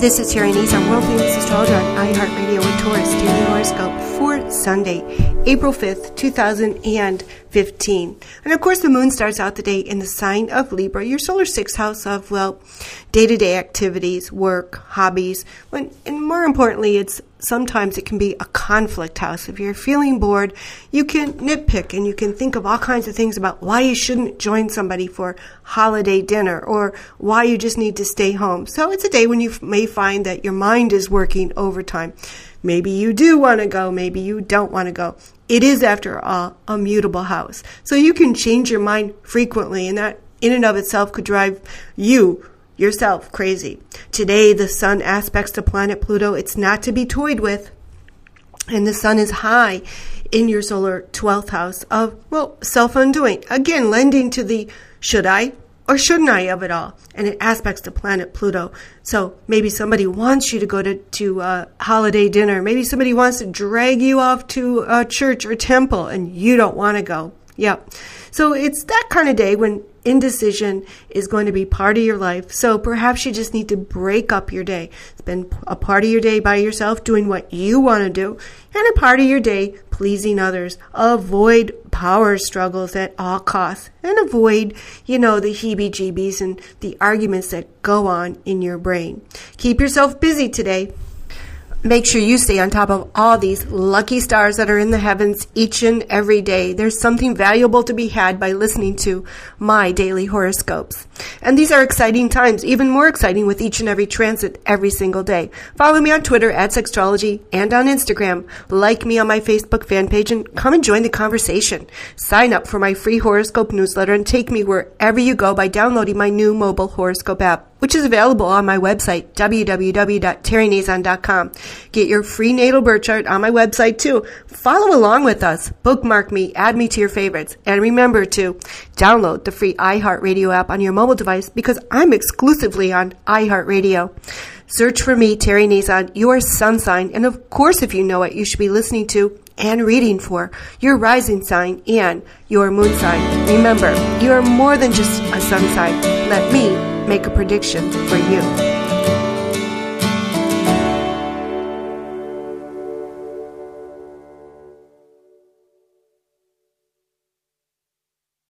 This is Terry Nazon World Famous Astrologer on iHeartRadio with Taurus Daily Horoscope for Sunday, April 5th, 2015. And of course, the moon starts out the day in the sign of Libra, your solar sixth house of, well, day to day activities, work, hobbies. When, and more importantly, it's sometimes it can be a conflict house. If you're feeling bored, you can nitpick and you can think of all kinds of things about why you shouldn't join somebody for holiday dinner or why you just need to stay home. So it's a day when you may find that your mind is working overtime. Maybe you do want to go, maybe you don't want to go. It is, after all, a mutable house. So you can change your mind frequently, and that in and of itself could drive you yourself crazy. Today, the sun aspects the planet Pluto. It's not to be toyed with. And the sun is high in your solar 12th house of, well, self undoing. Again, lending to the should I or shouldn't I of it all? And it aspects the planet Pluto. So maybe somebody wants you to go to, to a holiday dinner. Maybe somebody wants to drag you off to a church or temple and you don't want to go. Yep. So it's that kind of day when indecision is going to be part of your life. So perhaps you just need to break up your day. Spend a part of your day by yourself doing what you want to do, and a part of your day pleasing others. Avoid power struggles at all costs and avoid, you know, the heebie jeebies and the arguments that go on in your brain. Keep yourself busy today make sure you stay on top of all these lucky stars that are in the heavens each and every day. There's something valuable to be had by listening to my daily horoscopes. And these are exciting times, even more exciting with each and every transit every single day. Follow me on Twitter at Sexstrology and on Instagram. Like me on my Facebook fan page and come and join the conversation. Sign up for my free horoscope newsletter and take me wherever you go by downloading my new mobile horoscope app which is available on my website, www.terrynazon.com. Get your free natal birth chart on my website too. Follow along with us, bookmark me, add me to your favorites, and remember to download the free iHeartRadio app on your mobile device because I'm exclusively on iHeartRadio. Search for me, Terry Nazon, your sun sign, and of course, if you know it, you should be listening to and reading for your rising sign and your moon sign. Remember, you are more than just a sun sign. Let me make a prediction for you.